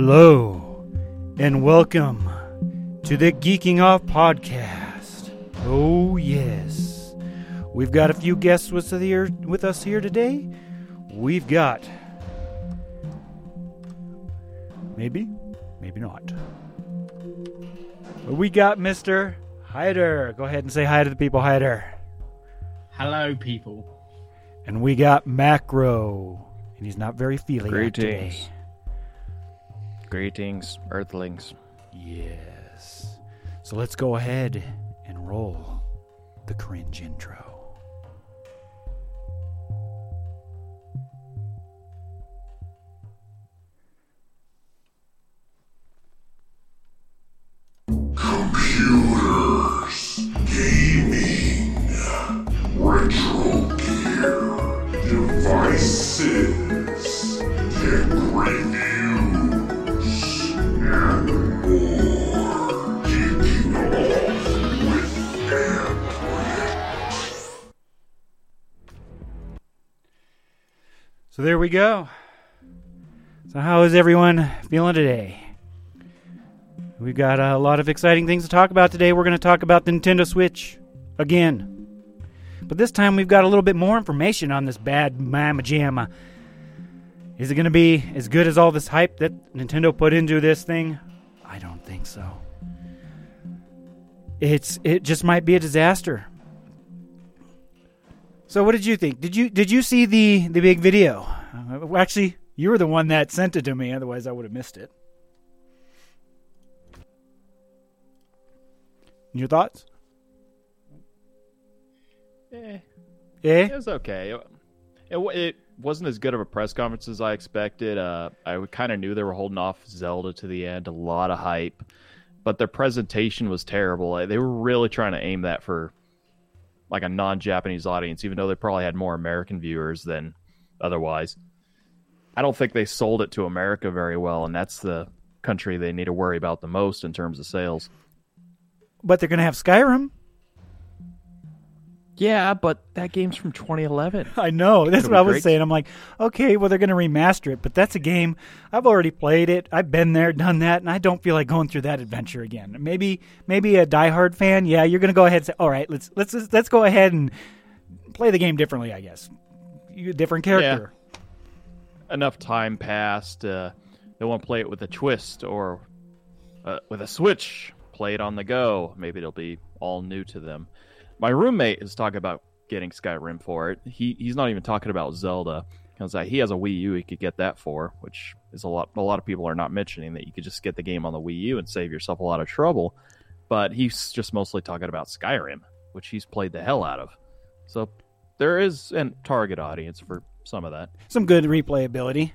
Hello, and welcome to the Geeking Off podcast. Oh, yes. We've got a few guests with, here, with us here today. We've got. Maybe, maybe not. But we got Mr. Hyder. Go ahead and say hi to the people, Hyder. Hello, people. And we got Macro. And he's not very feeling Greetings. today. Greetings, Earthlings. Yes. So let's go ahead and roll the cringe intro. So how is everyone feeling today? We've got a lot of exciting things to talk about today. We're going to talk about the Nintendo Switch again. But this time we've got a little bit more information on this bad mamma jamma. Is it going to be as good as all this hype that Nintendo put into this thing? I don't think so. It's it just might be a disaster. So what did you think? Did you did you see the the big video? Uh, actually, you were the one that sent it to me. Otherwise, I would have missed it. Your thoughts? Eh, Eh? it was okay. It, it, it wasn't as good of a press conference as I expected. Uh, I kind of knew they were holding off Zelda to the end, a lot of hype, but their presentation was terrible. They were really trying to aim that for like a non-Japanese audience, even though they probably had more American viewers than otherwise. I don't think they sold it to America very well, and that's the country they need to worry about the most in terms of sales. But they're going to have Skyrim. Yeah, but that game's from 2011. I know. That's It'll what I was great. saying. I'm like, okay, well, they're going to remaster it, but that's a game I've already played it. I've been there, done that, and I don't feel like going through that adventure again. Maybe, maybe a diehard fan, yeah, you're going to go ahead and say, all right, let's let's let's go ahead and play the game differently. I guess, you different character. Enough time passed. Uh, they want to play it with a twist or uh, with a switch. Play it on the go. Maybe it'll be all new to them. My roommate is talking about getting Skyrim for it. He he's not even talking about Zelda because uh, he has a Wii U. He could get that for, which is a lot. A lot of people are not mentioning that you could just get the game on the Wii U and save yourself a lot of trouble. But he's just mostly talking about Skyrim, which he's played the hell out of. So there is a target audience for some of that. Some good replayability.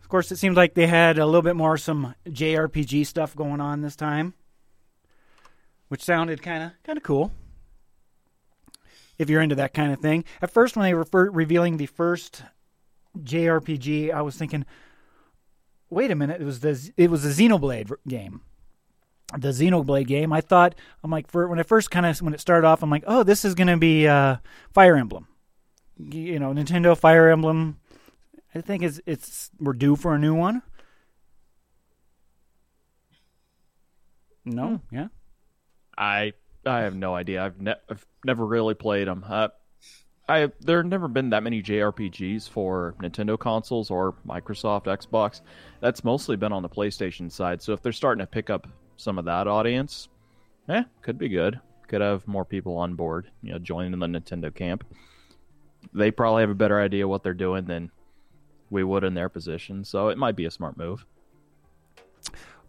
Of course, it seems like they had a little bit more some JRPG stuff going on this time, which sounded kind of kind of cool. If you're into that kind of thing, at first when they were revealing the first JRPG, I was thinking, "Wait a minute! It was the it was the Xenoblade game." The Xenoblade game. I thought I'm like for when I first kind of when it started off, I'm like, "Oh, this is going to be uh, Fire Emblem." You know, Nintendo Fire Emblem. I think it's it's we're due for a new one. No, yeah. I I have no idea. I've, ne- I've never really played them. Uh, I there have never been that many JRPGs for Nintendo consoles or Microsoft Xbox. That's mostly been on the PlayStation side. So if they're starting to pick up some of that audience, eh, could be good. Could have more people on board, you know, joining the Nintendo camp. They probably have a better idea what they're doing than we would in their position. So it might be a smart move.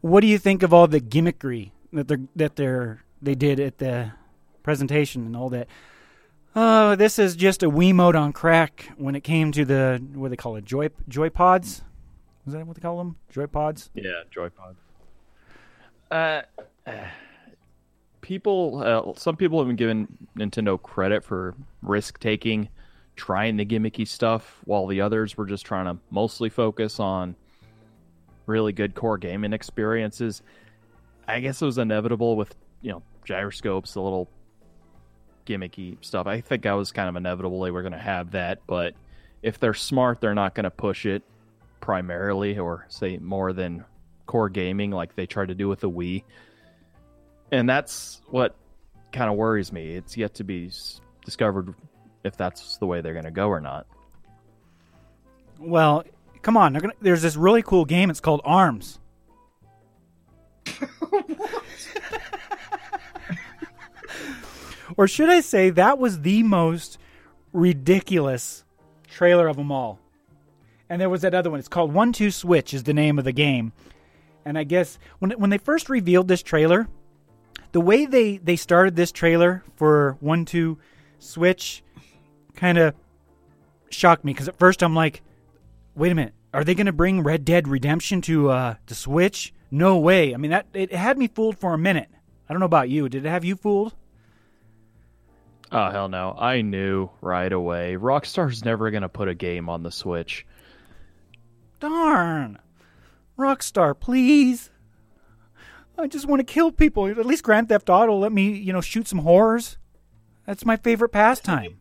What do you think of all the gimmickry that they're that they're they did at the presentation and all that? Oh, this is just a Wiimote on crack when it came to the what do they call it joy joy pods. Is that what they call them? Joy pods. Yeah, Joy-Con. Uh, people, uh, some people have been giving Nintendo credit for risk taking, trying the gimmicky stuff, while the others were just trying to mostly focus on really good core gaming experiences. I guess it was inevitable with you know gyroscopes, the little gimmicky stuff. I think I was kind of inevitable they were going to have that, but if they're smart, they're not going to push it primarily, or say more than core gaming, like they tried to do with the Wii. And that's what kind of worries me. It's yet to be discovered if that's the way they're going to go or not. Well, come on. Gonna, there's this really cool game. It's called Arms. or should I say that was the most ridiculous trailer of them all. And there was that other one. It's called One Two Switch is the name of the game. And I guess when when they first revealed this trailer, the way they they started this trailer for One Two Switch kind of shocked me because at first I'm like, wait a minute, are they going to bring Red Dead Redemption to uh to Switch? No way. I mean that it had me fooled for a minute. I don't know about you. Did it have you fooled? Oh hell no! I knew right away. Rockstar's never going to put a game on the Switch. Darn. Rockstar, please. I just want to kill people. At least Grand Theft Auto let me, you know, shoot some horrors. That's my favorite pastime.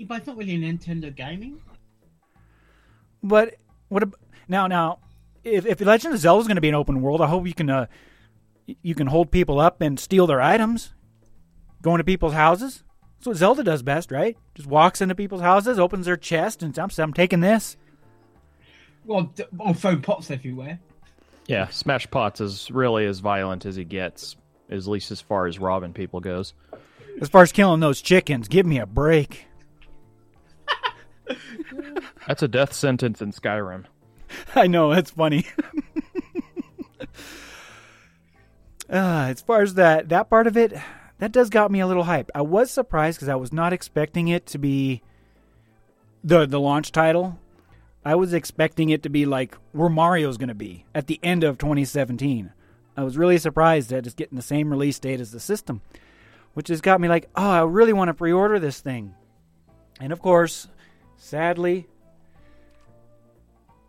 Yeah, but it's not really Nintendo gaming. But what ab- now? Now, if if Legend of Zelda is going to be an open world, I hope you can uh, you can hold people up and steal their items, go into people's houses. That's what Zelda does best, right? Just walks into people's houses, opens their chest, and I'm, I'm taking this. Well, d- or throw pots everywhere. Yeah, Smash Pots is really as violent as he gets, at least as far as robbing people goes. As far as killing those chickens, give me a break. That's a death sentence in Skyrim. I know that's funny. uh, as far as that that part of it, that does got me a little hype. I was surprised because I was not expecting it to be the the launch title. I was expecting it to be like where Mario's going to be at the end of 2017. I was really surprised that it's getting the same release date as the system, which has got me like, oh, I really want to pre-order this thing. And of course, sadly,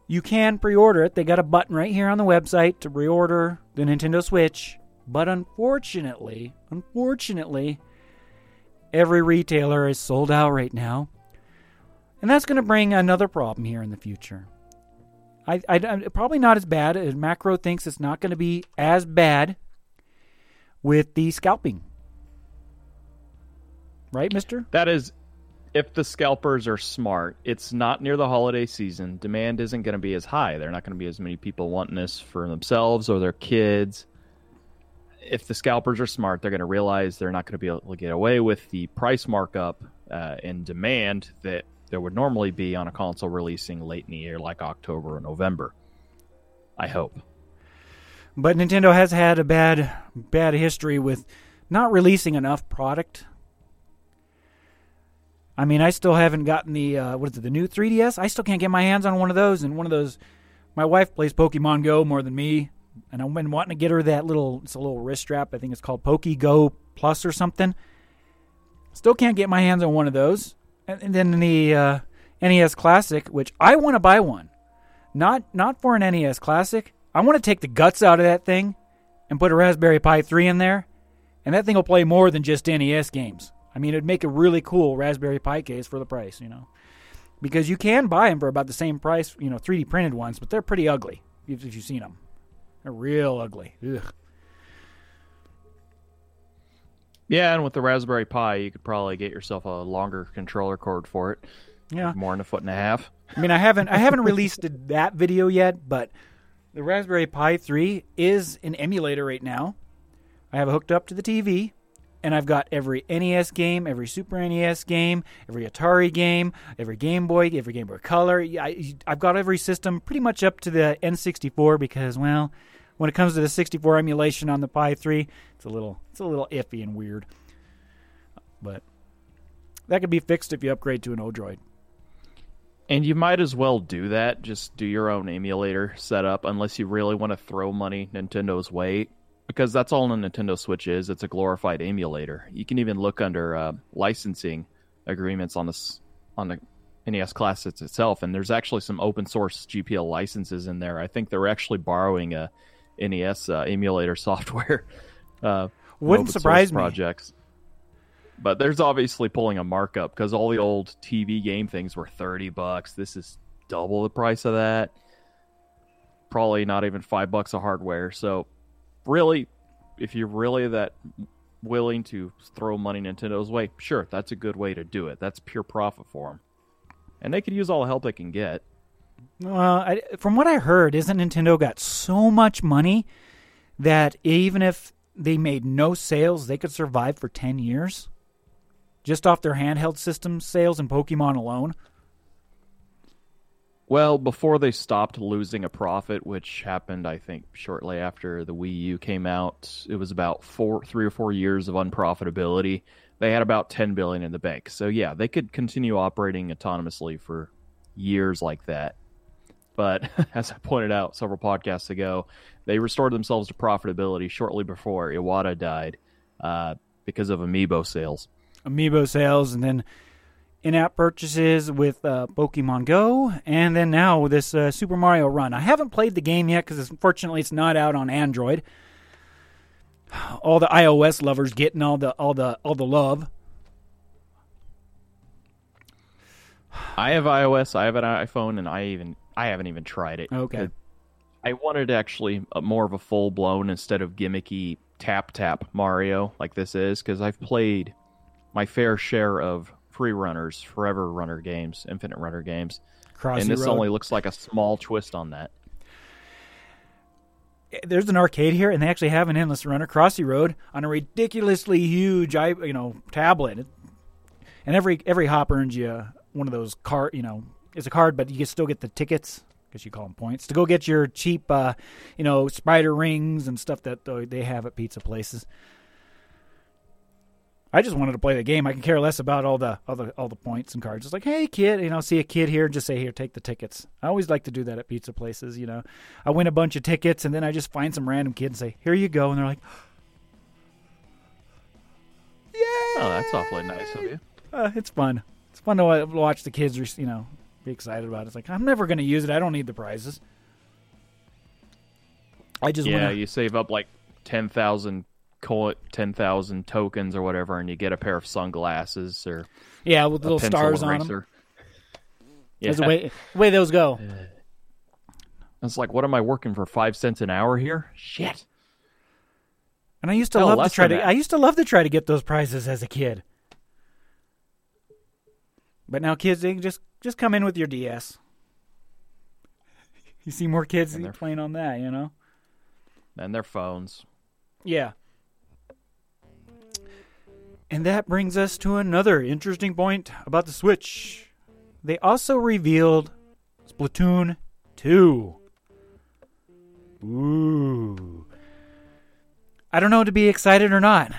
you can pre-order it. They got a button right here on the website to pre-order the Nintendo Switch. But unfortunately, unfortunately, every retailer is sold out right now. And that's going to bring another problem here in the future. I, I- probably not as bad as Macro thinks it's not going to be as bad with the scalping. Right, mister? That is, if the scalpers are smart, it's not near the holiday season. Demand isn't going to be as high. There are not going to be as many people wanting this for themselves or their kids. If the scalpers are smart, they're going to realize they're not going to be able to get away with the price markup uh, and demand that there would normally be on a console releasing late in the year, like October or November. I hope. But Nintendo has had a bad bad history with not releasing enough product. I mean, I still haven't gotten the uh, what is it, the new 3DS? I still can't get my hands on one of those. And one of those, my wife plays Pokemon Go more than me, and I've been wanting to get her that little. It's a little wrist strap. I think it's called Poke Go Plus or something. Still can't get my hands on one of those. And, and then the uh, NES Classic, which I want to buy one, not not for an NES Classic. I want to take the guts out of that thing and put a Raspberry Pi 3 in there, and that thing will play more than just NES games. I mean, it'd make a really cool Raspberry Pi case for the price, you know. Because you can buy them for about the same price, you know, 3D printed ones, but they're pretty ugly if, you've seen them. They're real ugly. Ugh. Yeah, and with the Raspberry Pi, you could probably get yourself a longer controller cord for it, Yeah. more than a foot and a half. I mean, I haven't I haven't released that video yet, but the Raspberry Pi 3 is an emulator right now. I have it hooked up to the TV, and I've got every NES game, every Super NES game, every Atari game, every Game Boy, every Game Boy Color. I, I've got every system pretty much up to the N64 because, well, when it comes to the 64 emulation on the Pi 3, it's a little it's a little iffy and weird. But that could be fixed if you upgrade to an Odroid. And you might as well do that. Just do your own emulator setup, unless you really want to throw money Nintendo's way, because that's all a Nintendo Switch is. It's a glorified emulator. You can even look under uh, licensing agreements on this on the NES Classics itself, and there's actually some open source GPL licenses in there. I think they're actually borrowing a NES uh, emulator software. Uh, Wouldn't surprise me. projects. But there's obviously pulling a markup because all the old TV game things were thirty bucks. This is double the price of that. probably not even five bucks of hardware. So, really, if you're really that willing to throw money Nintendo's way, sure, that's a good way to do it. That's pure profit for them, and they could use all the help they can get. Well, I, from what I heard, isn't Nintendo got so much money that even if they made no sales, they could survive for ten years, just off their handheld system sales and Pokemon alone. Well, before they stopped losing a profit, which happened, I think, shortly after the Wii U came out, it was about four, three or four years of unprofitability. They had about ten billion in the bank, so yeah, they could continue operating autonomously for years like that. But as I pointed out several podcasts ago, they restored themselves to profitability shortly before Iwata died uh, because of amiibo sales. Amiibo sales, and then in-app purchases with uh, Pokemon Go, and then now this uh, Super Mario Run. I haven't played the game yet because unfortunately it's not out on Android. All the iOS lovers getting all the all the all the love. I have iOS, I have an iPhone, and I even I haven't even tried it. Okay. I wanted actually a, more of a full blown instead of gimmicky tap tap Mario like this is because I've played my fair share of free runners, forever runner games, infinite runner games, Crossy and this Road. only looks like a small twist on that. there's an arcade here, and they actually have an endless runner, Crossy Road, on a ridiculously huge, you know, tablet. And every every hop earns you one of those card, you know, it's a card, but you can still get the tickets. because you call them points to go get your cheap, uh, you know, spider rings and stuff that uh, they have at pizza places. I just wanted to play the game. I can care less about all the all the all the points and cards. It's like, hey kid, you know, see a kid here, and just say here, take the tickets. I always like to do that at pizza places. You know, I win a bunch of tickets and then I just find some random kid and say, here you go, and they're like, yeah. Oh, that's awfully nice of you. uh, it's fun. It's fun to watch the kids, you know, be excited about it. It's like I'm never going to use it. I don't need the prizes. I just Yeah, want you save up like ten thousand co- ten thousand tokens or whatever, and you get a pair of sunglasses or yeah, with little stars on them. eraser. That's Yeah. the way the way those go. It's like, what am I working for? Five cents an hour here? Shit. And I used to Hell, love to try to. that. I used to love to try to get those prizes as a kid. But now kids, they just just come in with your DS. You see more kids playing on that, you know. And their phones. Yeah. And that brings us to another interesting point about the Switch. They also revealed Splatoon 2. Ooh. I don't know to be excited or not.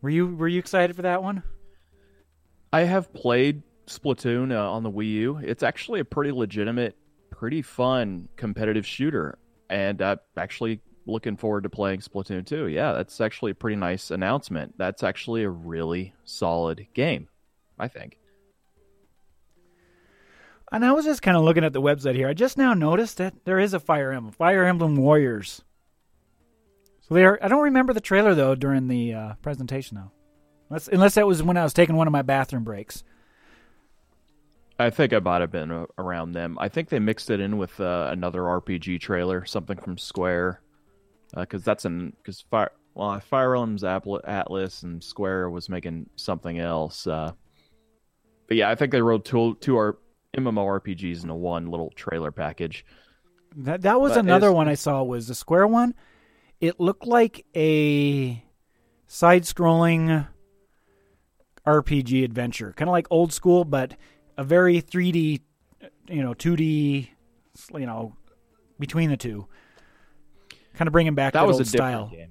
Were you were you excited for that one? I have played Splatoon uh, on the Wii U. It's actually a pretty legitimate, pretty fun competitive shooter, and I'm actually looking forward to playing Splatoon 2. Yeah, that's actually a pretty nice announcement. That's actually a really solid game, I think. And I was just kind of looking at the website here. I just now noticed that there is a Fire Emblem, Fire Emblem Warriors. So they are. I don't remember the trailer though during the uh, presentation though, unless unless that was when I was taking one of my bathroom breaks. I think I might have been uh, around them. I think they mixed it in with uh, another RPG trailer, something from Square, because that's an because Fire well Fire Emblem's Atlus and Square was making something else. Uh, but yeah, I think they wrote two two R- MMORPGs in a one little trailer package. That that was But another one I saw was the square one. It looked like a side-scrolling RPG adventure, kind of like old school, but a very 3D, you know, 2D, you know, between the two. Kind of bringing back that, That was a different style. game.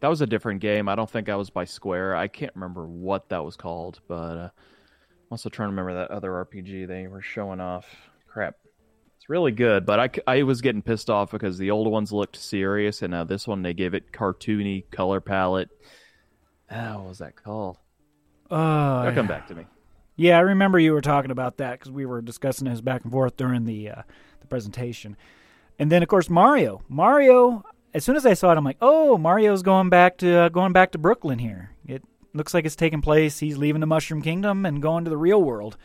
That was a different game. I don't think I was by Square. I can't remember what that was called, but uh, I'm also trying to remember that other RPG they were showing off. Crap. It's really good, but I, I was getting pissed off because the old ones looked serious, and now this one they gave it cartoony color palette. Ah, what was that called? Uh, It'll come back to me. Yeah, I remember you were talking about that because we were discussing this back and forth during the uh, the presentation, and then of course Mario. Mario. As soon as I saw it, I'm like, "Oh, Mario's going back to uh, going back to Brooklyn here." It looks like it's taking place. He's leaving the Mushroom Kingdom and going to the real world.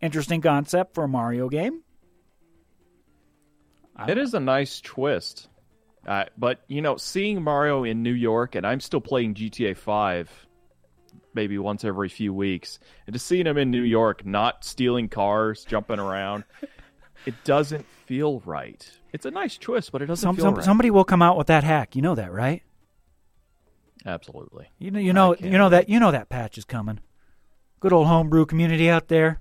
Interesting concept for a Mario game. It is a nice twist. Uh, but, you know, seeing Mario in New York, and I'm still playing GTA 5 maybe once every few weeks, and just seeing him in New York not stealing cars, jumping around, it doesn't feel right. It's a nice twist, but it doesn't Some, feel some, right. Somebody will come out with that hack. You know that, right? Absolutely. You know, you know, you know that you know that patch is coming. Good old homebrew community out there.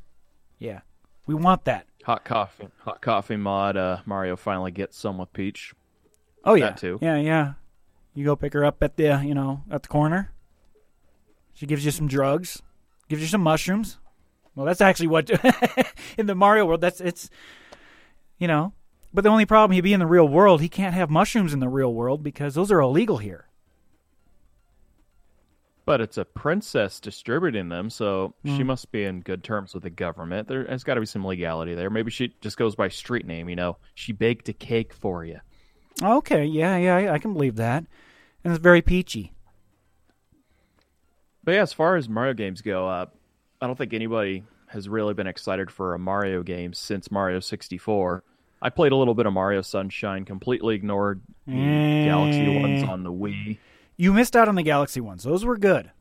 Yeah, we want that. Hot coffee, hot coffee mod. Uh, Mario finally gets some with Peach. Oh yeah, That too. Yeah, yeah. You go pick her up at the you know at the corner. She gives you some drugs, gives you some mushrooms. Well, that's actually what in the Mario world. That's it's you know. But the only problem he'd be in the real world, he can't have mushrooms in the real world because those are illegal here. But it's a princess distributing them, so Hmm. she must be in good terms with the government. There has got to be some legality there. Maybe she just goes by street name. You know, she baked a cake for you. Okay, yeah, yeah, I, I can believe that, and it's very peachy. But yeah, as far as Mario games go, uh, I don't think anybody has really been excited for a Mario game since Mario 64. I played a little bit of Mario Sunshine, completely ignored the eh. Galaxy ones on the Wii. You missed out on the Galaxy ones; those were good.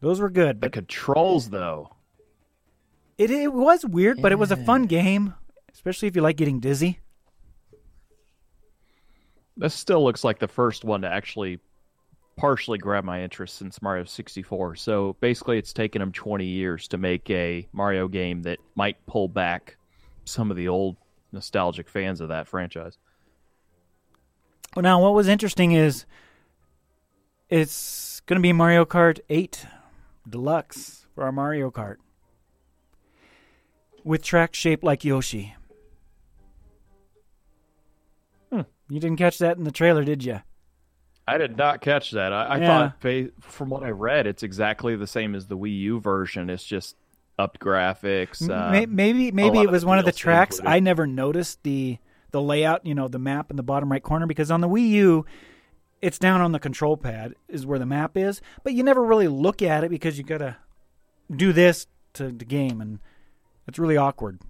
Those were good, The but controls, though, it it was weird, but it was a fun game, especially if you like getting dizzy. this still looks like the first one to actually partially grabbed my interest since Mario 64. So basically, it's taken them 20 years to make a Mario game that might pull back some of the old nostalgic fans of that franchise. Well, now what was interesting is it's going to be Mario Kart 8 Deluxe for our Mario Kart with tracks shaped like Yoshi. Hmm. You didn't catch that in the trailer, did you? I did not catch that. I, I Yeah. thought, from what I read, it's exactly the same as the Wii U version. It's just upped graphics. Uh, may- maybe maybe it of was one of the tracks. included. I never noticed the the layout, you know, the map in the bottom right corner because on the Wii U it's down on the control pad is where the map is, but you never really look at it because you got to do this to the game and it's really awkward.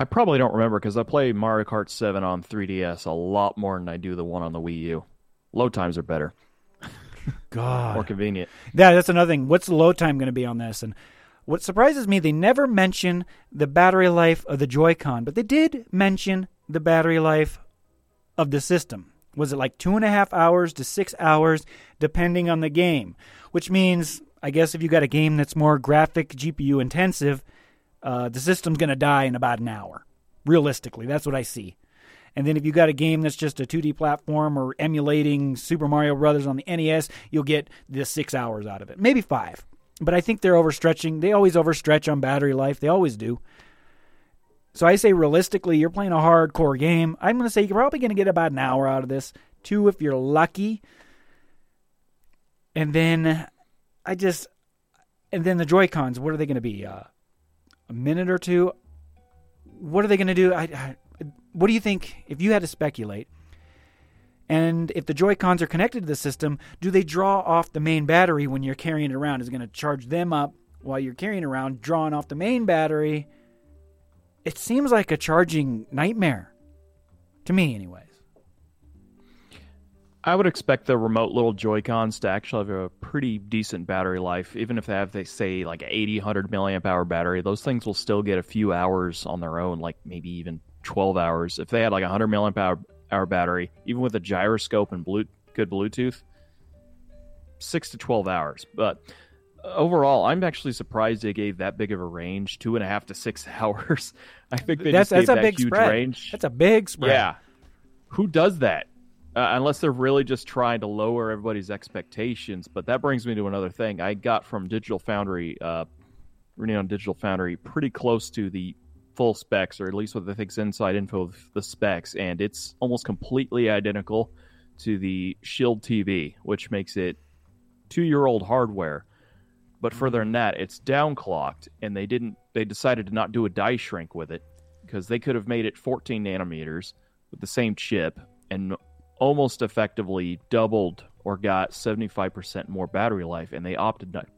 I probably don't remember because I play Mario Kart 7 on 3DS a lot more than I do the one on the Wii U. Load times are better, God. more convenient. Yeah, that's another thing. What's the load time going to be on this? And what surprises me, they never mention the battery life of the Joy-Con, but they did mention the battery life of the system. Was it like two and a half hours to six hours, depending on the game? Which means, I guess, if you got a game that's more graphic GPU intensive, uh, the system's going to die in about an hour. Realistically, that's what I see. And then if you got a game that's just a 2D platform or emulating Super Mario Brothers on the NES, you'll get the six hours out of it, maybe five. But I think they're overstretching. They always overstretch on battery life. They always do. So I say realistically, you're playing a hardcore game. I'm going to say you're probably going to get about an hour out of this, two if you're lucky. And then I just, and then the Joy Cons. What are they going to be? Uh, a minute or two. What are they going to do? I, I, what do you think if you had to speculate? And if the Joy Cons are connected to the system, do they draw off the main battery when you're carrying it around? Is going to charge them up while you're carrying around, drawing off the main battery? It seems like a charging nightmare to me, anyways. I would expect the remote little Joy Cons to actually have a pretty decent battery life. Even if they have, they say, like an 80, 100 milliamp hour battery, those things will still get a few hours on their own, like maybe even 12 hours. If they had like a 100 milliamp hour, hour battery, even with a gyroscope and blue, good Bluetooth, 6 to 12 hours. But overall, I'm actually surprised they gave that big of a range two and a half to six hours. I think they That's just gave that's a that big huge spread. range. That's a big spread. Yeah. Who does that? Uh, unless they're really just trying to lower everybody's expectations. But that brings me to another thing. I got from Digital Foundry, uh, on Digital Foundry, pretty close to the full specs, or at least what I think's inside info of the specs, and it's almost completely identical to the Shield TV, which makes it two-year-old hardware. But further than that, it's downclocked, and they didn't. They decided to not do a die shrink with it because they could have made it 14 nanometers with the same chip and almost effectively doubled or got 75% more battery life, and they opted not,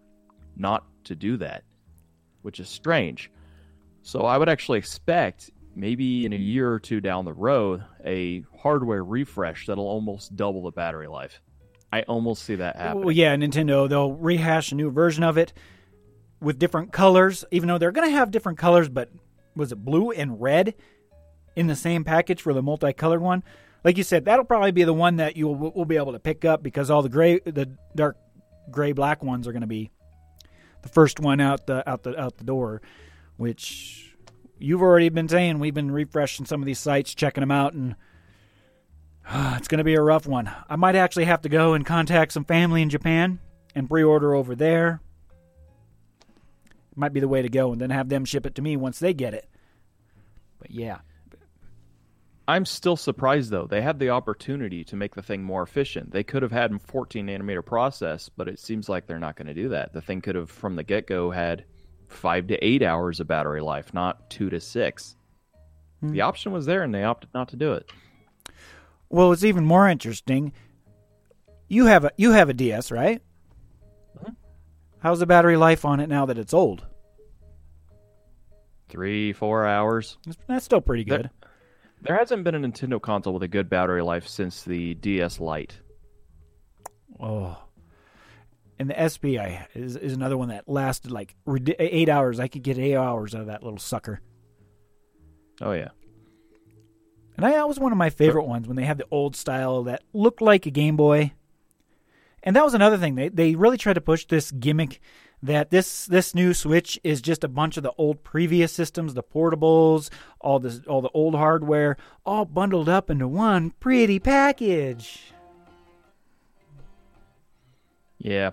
not to do that, which is strange. So I would actually expect maybe in a year or two down the road, a hardware refresh that'll almost double the battery life. I almost see that happening. Well, yeah, Nintendo they'll rehash a new version of it with different colors, even though they're going to have different colors. But was it blue and red in the same package for the multicolored one? Like you said, that'll probably be the one that you will, will be able to pick up because all the gray, the dark gray black ones are going to be the first one out the out the out the door. Which you've already been saying. We've been refreshing some of these sites, checking them out, and it's going to be a rough one. I might actually have to go and contact some family in Japan and pre-order over there. Might be the way to go, and then have them ship it to me once they get it. But yeah, I'm still surprised though. They had the opportunity to make the thing more efficient. They could have had a 14 nanometer process, but it seems like they're not going to do that. The thing could have, from the get go, had five to eight hours of battery life, not two to six. Hmm. The option was there, and they opted not to do it. Well, it's even more interesting. You have a you have a DS, right? Mm-hmm. How's the battery life on it now that it's old? Three, four hours. That's still pretty There- good. There hasn't been a Nintendo console with a good battery life since the DS Lite. Oh. And the SPI is, is another one that lasted like eight hours. I could get eight hours out of that little sucker. Oh yeah. And I, that was one of my favorite ones when they had the old style that looked like a Game Boy. And that was another thing. They they really tried to push this gimmick that this this new Switch is just a bunch of the old previous systems, the portables, all this all the old hardware, all bundled up into one pretty package. Yeah.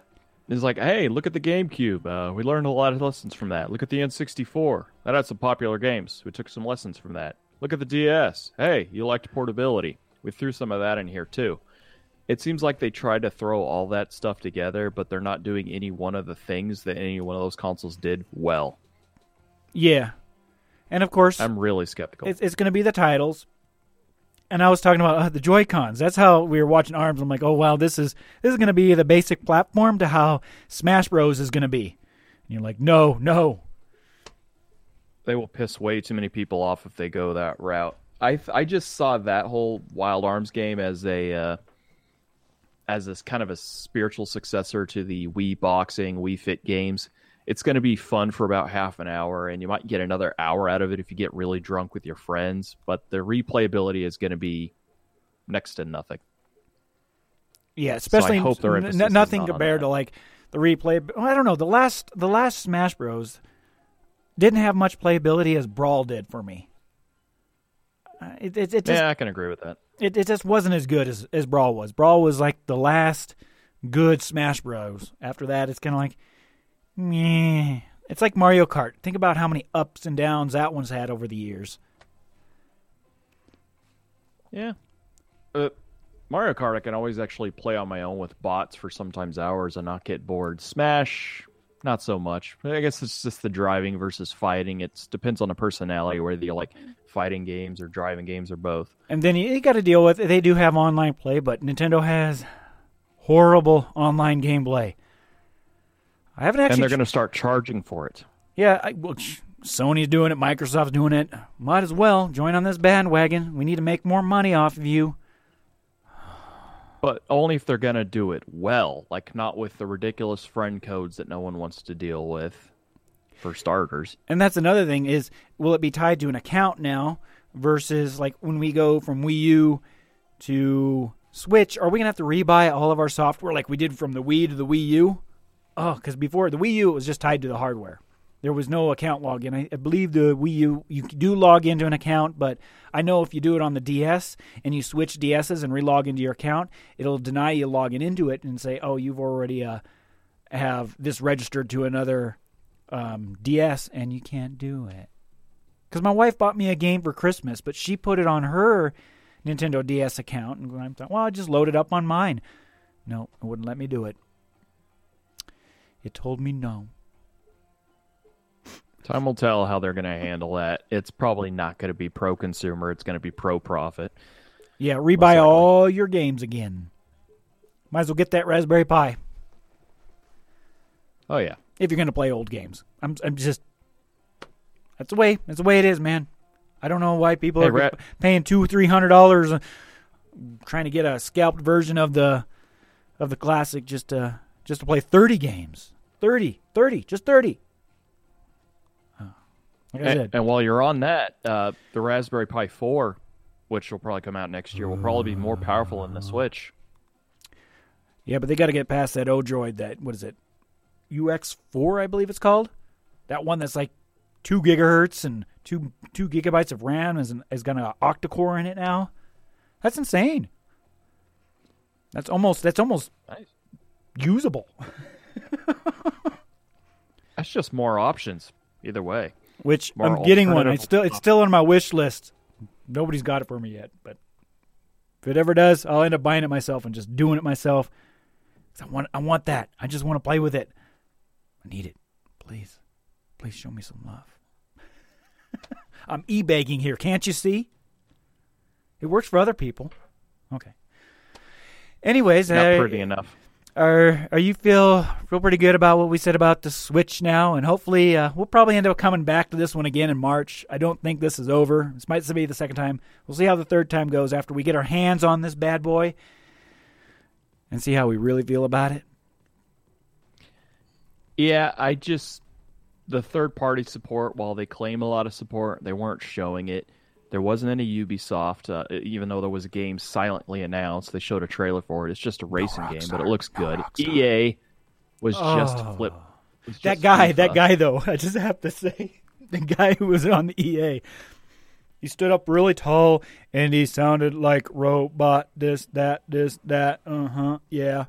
It's like, hey, look at the GameCube. Uh, we learned a lot of lessons from that. Look at the N64. That had some popular games. We took some lessons from that. Look at the DS. Hey, you liked portability. We threw some of that in here too. It seems like they tried to throw all that stuff together, but they're not doing any one of the things that any one of those consoles did well. Yeah. And of course, I'm really skeptical. it's, it's going to be the titles. And I was talking about uh, the Joy Cons. That's how we were watching Arms. I'm like, oh wow, this is this is going to be the basic platform to how Smash Bros is going to be. And you're like, no, no. they will piss way too many people off if they go that route. I I just saw that whole Wild Arms game as a uh, as this kind of a spiritual successor to the Wii Boxing, Wii Fit games. It's going to be fun for about half an hour, and you might get another hour out of it if you get really drunk with your friends. But the replayability is going to be next to nothing. Yeah, especially hope their n- nothing not compared to like the replay. well, I don't know. The last the last Smash Bros didn't have much playability as Brawl did for me. Uh, It it, it just yeah, I can agree with that. it, it just wasn't as good as, as Brawl was. Brawl was like the last good Smash Bros. After that, it's kind of like, meh. It's like Mario Kart. Think about how many ups and downs that one's had over the years. Yeah. Uh, Mario Kart, I can always actually play on my own with bots for sometimes hours and not get bored. Smash, not so much. I guess it's just the driving versus fighting. It depends on the personality, whether you like fighting games or driving games or both. And then you, you got to deal with They do have online play, but Nintendo has horrible online gameplay. I haven't actually. and they're going to start charging for it. Yeah, I, well, Sony's doing it. Microsoft's doing it. Might as well join on this bandwagon. We need to make more money off of you. But only if they're going to do it well, like not with the ridiculous friend codes that no one wants to deal with, for starters. And that's another thing is will it be tied to an account now versus like when we go from Wii U to Switch, are we gonna have to rebuy all of our software like we did from the Wii to the Wii U? Oh, because before the Wii U it was just tied to the hardware. There was no account login. I, I believe the Wii U you do log into an account, but I know if you do it on the DS and you switch DSs and relog into your account, it'll deny you logging into it and say, "Oh, you've already uh, have this registered to another um, DS, and you can't do it." Because my wife bought me a game for Christmas, but she put it on her Nintendo DS account, and I thought, "Well, I just load it up on mine." No, it wouldn't let me do it. Told me no. Time will tell how they're going to handle that. It's probably not going to be pro consumer. It's going to be pro profit. Yeah, rebuy all your games again. Might as well get that Raspberry Pi Oh yeah. if you're going to play old games. I'm, I'm just. That's the way. That's the way it is, man. I don't know why people Hey, are Ra- paying two, three hundred dollars uh, trying to get a scalped version of the of the classic just to just to play thirty games. 30, 30, just thirty. Oh, Like I And, said, and while you're on that, uh, the Raspberry Pi 4, which will probably come out next year, will probably be more powerful than the Switch. yeah, but they got to get past that Odroid. That what is it? UX four, I believe it's called. That one that's like two gigahertz and two two gigabytes of RAM is is got an octa core in it now. That's insane. That's almost that's almost Nice. usable. That's just more options, either way. Which More I'm getting one. It's still it's still on my wish list. Nobody's got it for me yet, but if it ever does, I'll end up buying it myself and just doing it myself. I want I want that. I just want to play with it. I need it. Please. Please show me some love. I'm e-begging here, can't you see? It works for other people. Okay. Anyways, Not pretty enough. Are are you feel feel pretty good about what we said about the Switch now? And hopefully, uh, we'll probably end up coming back to this one again in March. I don't think this is over. This might be the second time. We'll see how the third time goes after we get our hands on this bad boy and see how we really feel about it. Yeah, I just the third party support. While they claim a lot of support, they weren't showing it. There wasn't any Ubisoft, uh, even though there was a game silently announced. They showed a trailer for it. It's just a racing game, but it looks good. EA was just Oh. flip. was That just guy, that guy though, I just have to say, the guy who was on the EA, he stood up really tall and he sounded like robot. This, that, this, that. Uh huh. Yeah,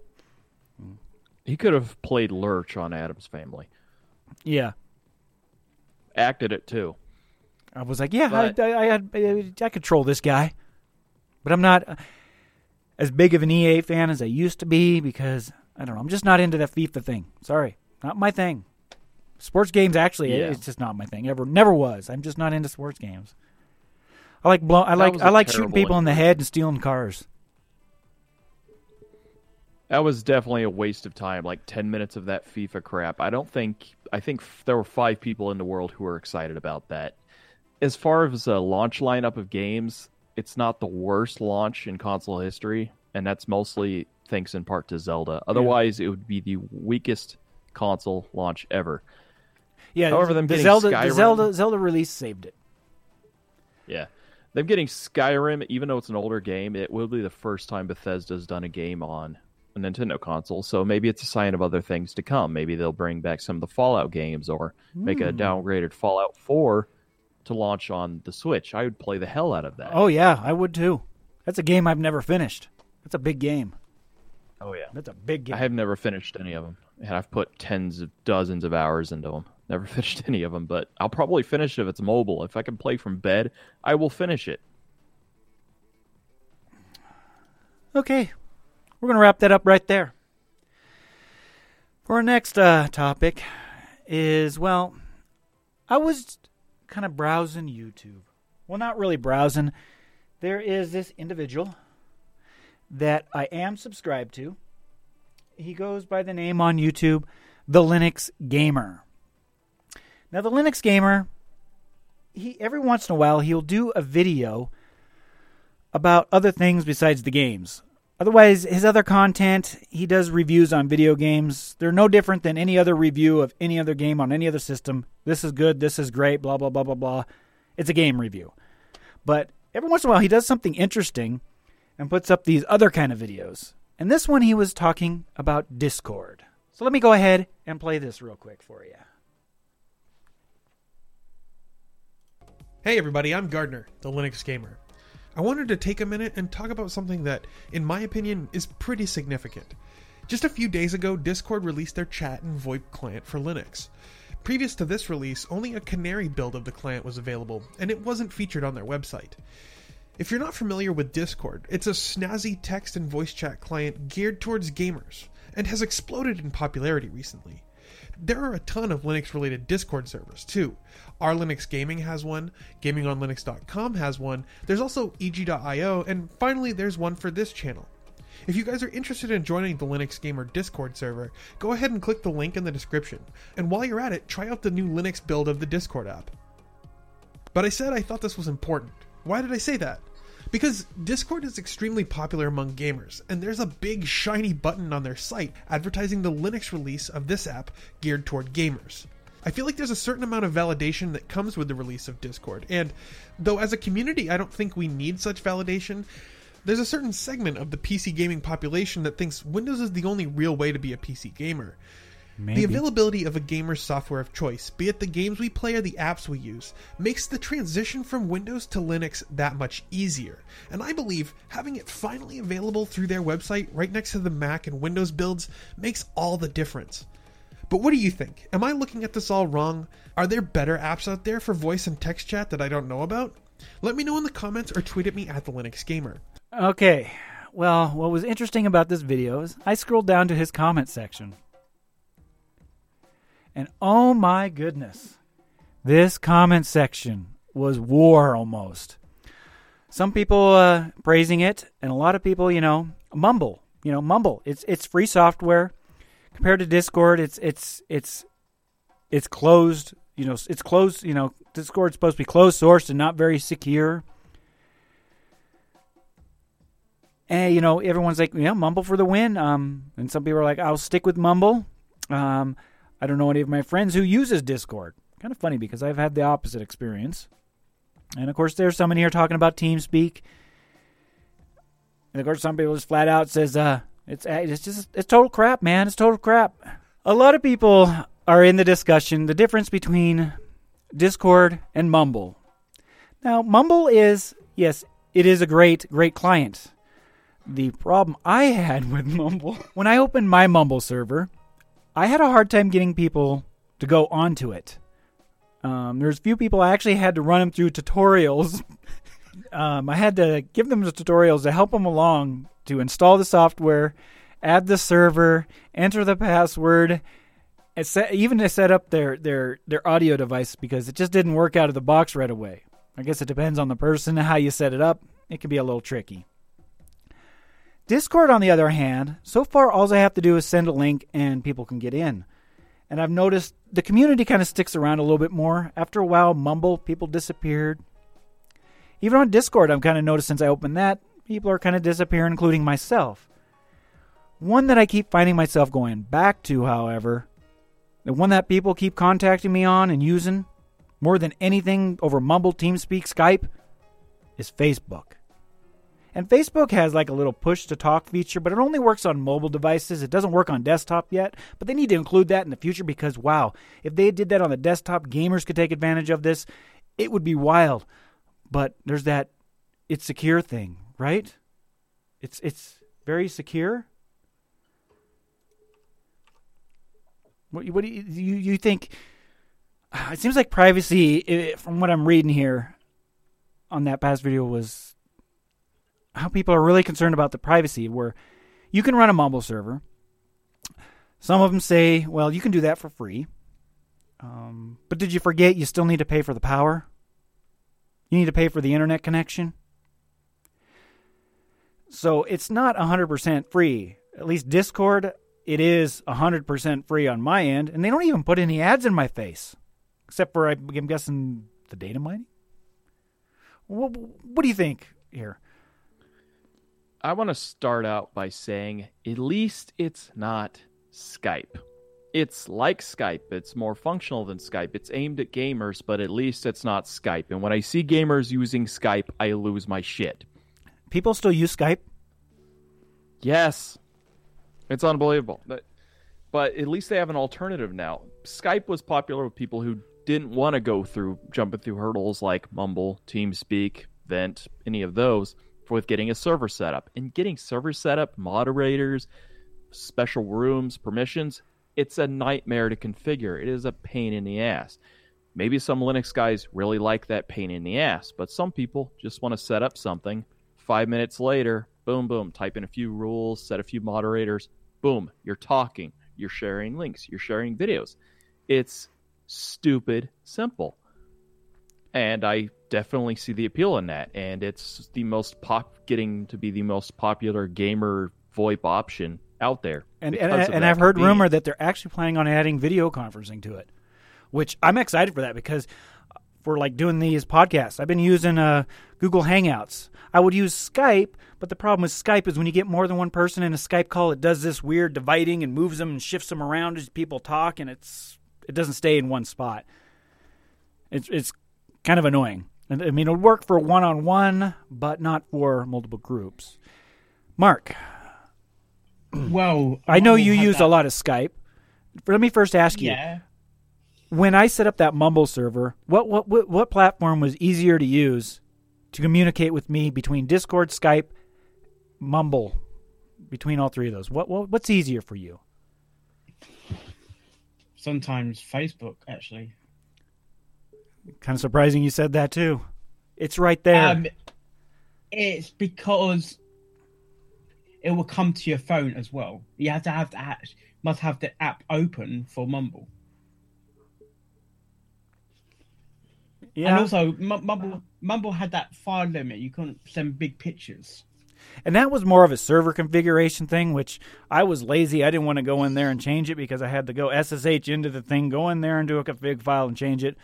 He could have played Lurch on Addams Family. yeah. Acted it too. I was like, yeah, But- I, I, I had, I control this guy, but I'm not as big of an EA fan as I used to be because I don't know. I'm just not into that FIFA thing. Sorry, not my thing. Sports games actually, Yeah. it's just not my thing. Ever, never was. I'm just not into sports games. I like blow. I That like was I a like shooting terrible people in the head and stealing cars. That was definitely a waste of time. Like ten minutes of that FIFA crap. I don't think. I think f- there were five people in the world who were excited about that. As far as a launch lineup of games, it's not the worst launch in console history, and that's mostly thanks in part to Zelda. Otherwise, it would be the weakest console launch ever. Yeah. However, them the Zelda, the Zelda, Zelda release saved it. Yeah. Them getting Skyrim, even though it's an older game, it will be the first time Bethesda's done a game on a Nintendo console. So maybe it's a sign of other things to come. Maybe they'll bring back some of the Fallout games or make a hmm. downgraded Fallout 4 to launch on the Switch. I would play the hell out of that. Oh yeah, I would too. That's a game I've never finished. That's a big game. Oh, yeah. That's a big game. I have never finished any of them. And I've put tens of dozens of hours into them. Never finished any of them, but I'll probably finish if it's mobile. If I can play from bed, I will finish it. Okay, we're going to wrap that up right there. For our next uh, topic is well, I was kind of browsing YouTube. Well, not really browsing. There is this individual that I am subscribed to. He goes by the name on YouTube, the Linux Gamer. Now, the Linux Gamer, he every once in a while he'll do a video about other things besides the games. Otherwise, his other content, he does reviews on video games. They're no different than any other review of any other game on any other system. This is good, this is great, blah, blah, blah, blah, blah. It's a game review. But every once in a while, he does something interesting and puts up these other kind of videos. And this one, he was talking about Discord. So let me go ahead and play this real quick for you. Hey everybody, I'm Gardiner, the Linux Gamer. I wanted to take a minute and talk about something that, in my opinion, is pretty significant. Just a few days ago, Discord released their chat and VoIP client for Linux. Previous to this release, only a Canary build of the client was available, and it wasn't featured on their website. If you're not familiar with Discord, it's a snazzy text and voice chat client geared towards gamers, and has exploded in popularity recently. There are a ton of Linux related Discord servers too. Our Linux Gaming has one, gamingonlinux.com has one, there's also EG.io, and finally there's one for this channel. If you guys are interested in joining the Linux Gamer Discord server, go ahead and click the link in the description. And while you're at it, try out the new Linux build of the Discord app. But I said I thought this was important. Why did I say that? Because Discord is extremely popular among gamers, and there's a big shiny button on their site advertising the Linux release of this app geared toward gamers. I feel like there's a certain amount of validation that comes with the release of Discord, and though as a community I don't think we need such validation, there's a certain segment of the PC gaming population that thinks Windows is the only real way to be a PC gamer. Maybe. The availability of a gamer's software of choice, be it the games we play or the apps we use, makes the transition from Windows to Linux that much easier. And I believe having it finally available through their website right next to the Mac and Windows builds makes all the difference. But what do you think? Am I looking at this all wrong? Are there better apps out there for voice and text chat that I don't know about? Let me know in the comments or tweet at me at the Linux Gamer. Okay. Well, what was interesting about this video is I scrolled down to his comment section. And oh my goodness, this comment section was war almost. Some people uh, praising it, and a lot of people, you know, mumble. You know, mumble. It's it's free software compared to Discord. It's it's it's it's closed. You know, it's closed. You know, Discord's supposed to be closed sourced and not very secure. And you know, everyone's like, yeah, Mumble for the win. Um, and some people are like, I'll stick with Mumble. Um, I don't know any of my friends who uses Discord. Kind of funny because I've had the opposite experience. And of course, there's someone here talking about TeamSpeak. And of course, some people just flat out says, uh, it's it's just it's total crap, man. It's total crap. A lot of people are in the discussion the difference between Discord and Mumble. Now, Mumble is yes, it is a great great client. The problem I had with Mumble when I opened my Mumble server, I had a hard time getting people to go onto it. Um, there's a few people I actually had to run them through tutorials. um, I had to give them the tutorials to help them along to install the software, add the server, enter the password, and set, even to set up their, their, their audio device because it just didn't work out of the box right away. I guess it depends on the person, and how you set it up. It can be a little tricky. Discord, on the other hand, so far all I have to do is send a link and people can get in. And I've noticed the community kind of sticks around a little bit more. After a while, Mumble, people disappeared. Even on Discord, I'm kind of noticed since I opened that, people are kind of disappearing, including myself. One that I keep finding myself going back to, however, the one that people keep contacting me on and using more than anything over Mumble, TeamSpeak, Skype, is Facebook. And Facebook has like a little push to talk feature, but it only works on mobile devices. It doesn't work on desktop yet, but they need to include that in the future because wow, if they did that on the desktop, gamers could take advantage of this. It would be wild. But there's that it's secure thing, right? It's it's very secure. What, what do you, you you think? It seems like privacy, from what I'm reading here, on that past video was how people are really concerned about the privacy. Where you can run a Mumble server. Some of them say, "Well, you can do that for free." Um, but did you forget you still need to pay for the power? You need to pay for the internet connection. So it's not 100% free. At least Discord, it is 100% free on my end, and they don't even put any ads in my face, except for I'm guessing the data mining. What, what do you think here? I want to start out by saying at least it's not Skype. It's like Skype. It's more functional than Skype. It's aimed at gamers, but at least it's not Skype. And when I see gamers using Skype, I lose my shit. People still use Skype. Yes. It's unbelievable. But, but at least they have an alternative now. Skype was popular with people who didn't want to go through jumping through hurdles like Mumble, TeamSpeak, Vent, any of those with getting a server set up. And getting server set up, moderators, special rooms, permissions, it's a nightmare to configure. It is a pain in the ass. Maybe some Linux guys really like that pain in the ass, but some people just want to set up something. Five minutes later, boom, boom, type in a few rules, set a few moderators, boom, you're talking, you're sharing links, you're sharing videos. It's stupid simple. And I definitely see the appeal in that. And it's the most pop, getting to be the most popular gamer VoIP option out there. And and, and I've heard convenience. rumor that they're actually planning on adding video conferencing to it, which I'm excited for that because for like doing these podcasts. I've been using uh, Google Hangouts. I would use Skype, but the problem with Skype is when you get more than one person in a Skype call, it does this weird dividing and moves them and shifts them around as people talk, and it's it doesn't stay in one spot. It's it's kind of annoying. And, I mean, it would work for one on one, but not for multiple groups. Mark, Well, I know you use that- a lot of Skype. Let me first ask you: Yeah. when I set up that Mumble server, what, what what what platform was easier to use to communicate with me between Discord, Skype, Mumble, between all three of those? What, what what's easier for you? Sometimes Facebook actually. Kind of surprising you said that too. It's right there. Um, it's because it will come to your phone as well. You have to have the app, must have the app open for Mumble. yeah, And also, M- Mumble Mumble had that file limit. You couldn't send big pictures. And that was more of a server configuration thing, which I was lazy. I didn't want to go in there and change it because I had to go SSH into the thing, go in there and do a config file and change it.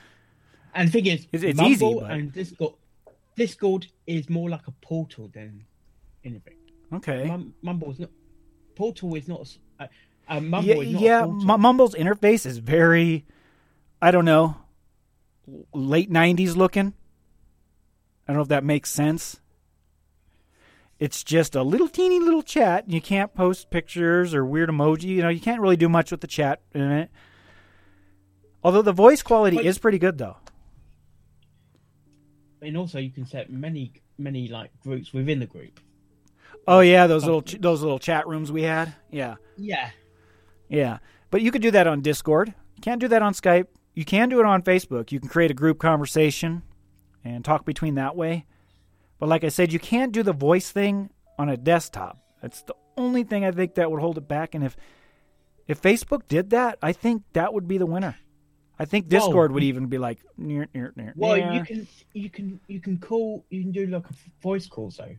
And the thing is, It's- it's Mumble easy, but- and Discord, Discord is more like a portal than anything. Okay. Mum, Mumble not. Portal is not. Uh, uh, Mumble yeah, is not. yeah. M- Mumble's interface is very, I don't know, late '90s looking. I don't know if that makes sense. It's just a little teeny little chat. You can't post pictures or weird emoji. You know, you can't really do much with the chat in it. Although the voice quality But- is pretty good, though. And also you can set many many like groups within the group. Oh yeah, those little ch- those little chat rooms we had. Yeah, Yeah. yeah. But you could do that on Discord. You can't do that on Skype. You can do it on Facebook. You can create a group conversation and talk between that way. But like I said, you can't do the voice thing on a desktop. That's the only thing I think that would hold it back. And if if Facebook did that, I think that would be the winner. I think Well, Discord would even be like near near near. Well, you can you can you can call you can do like a voice call though.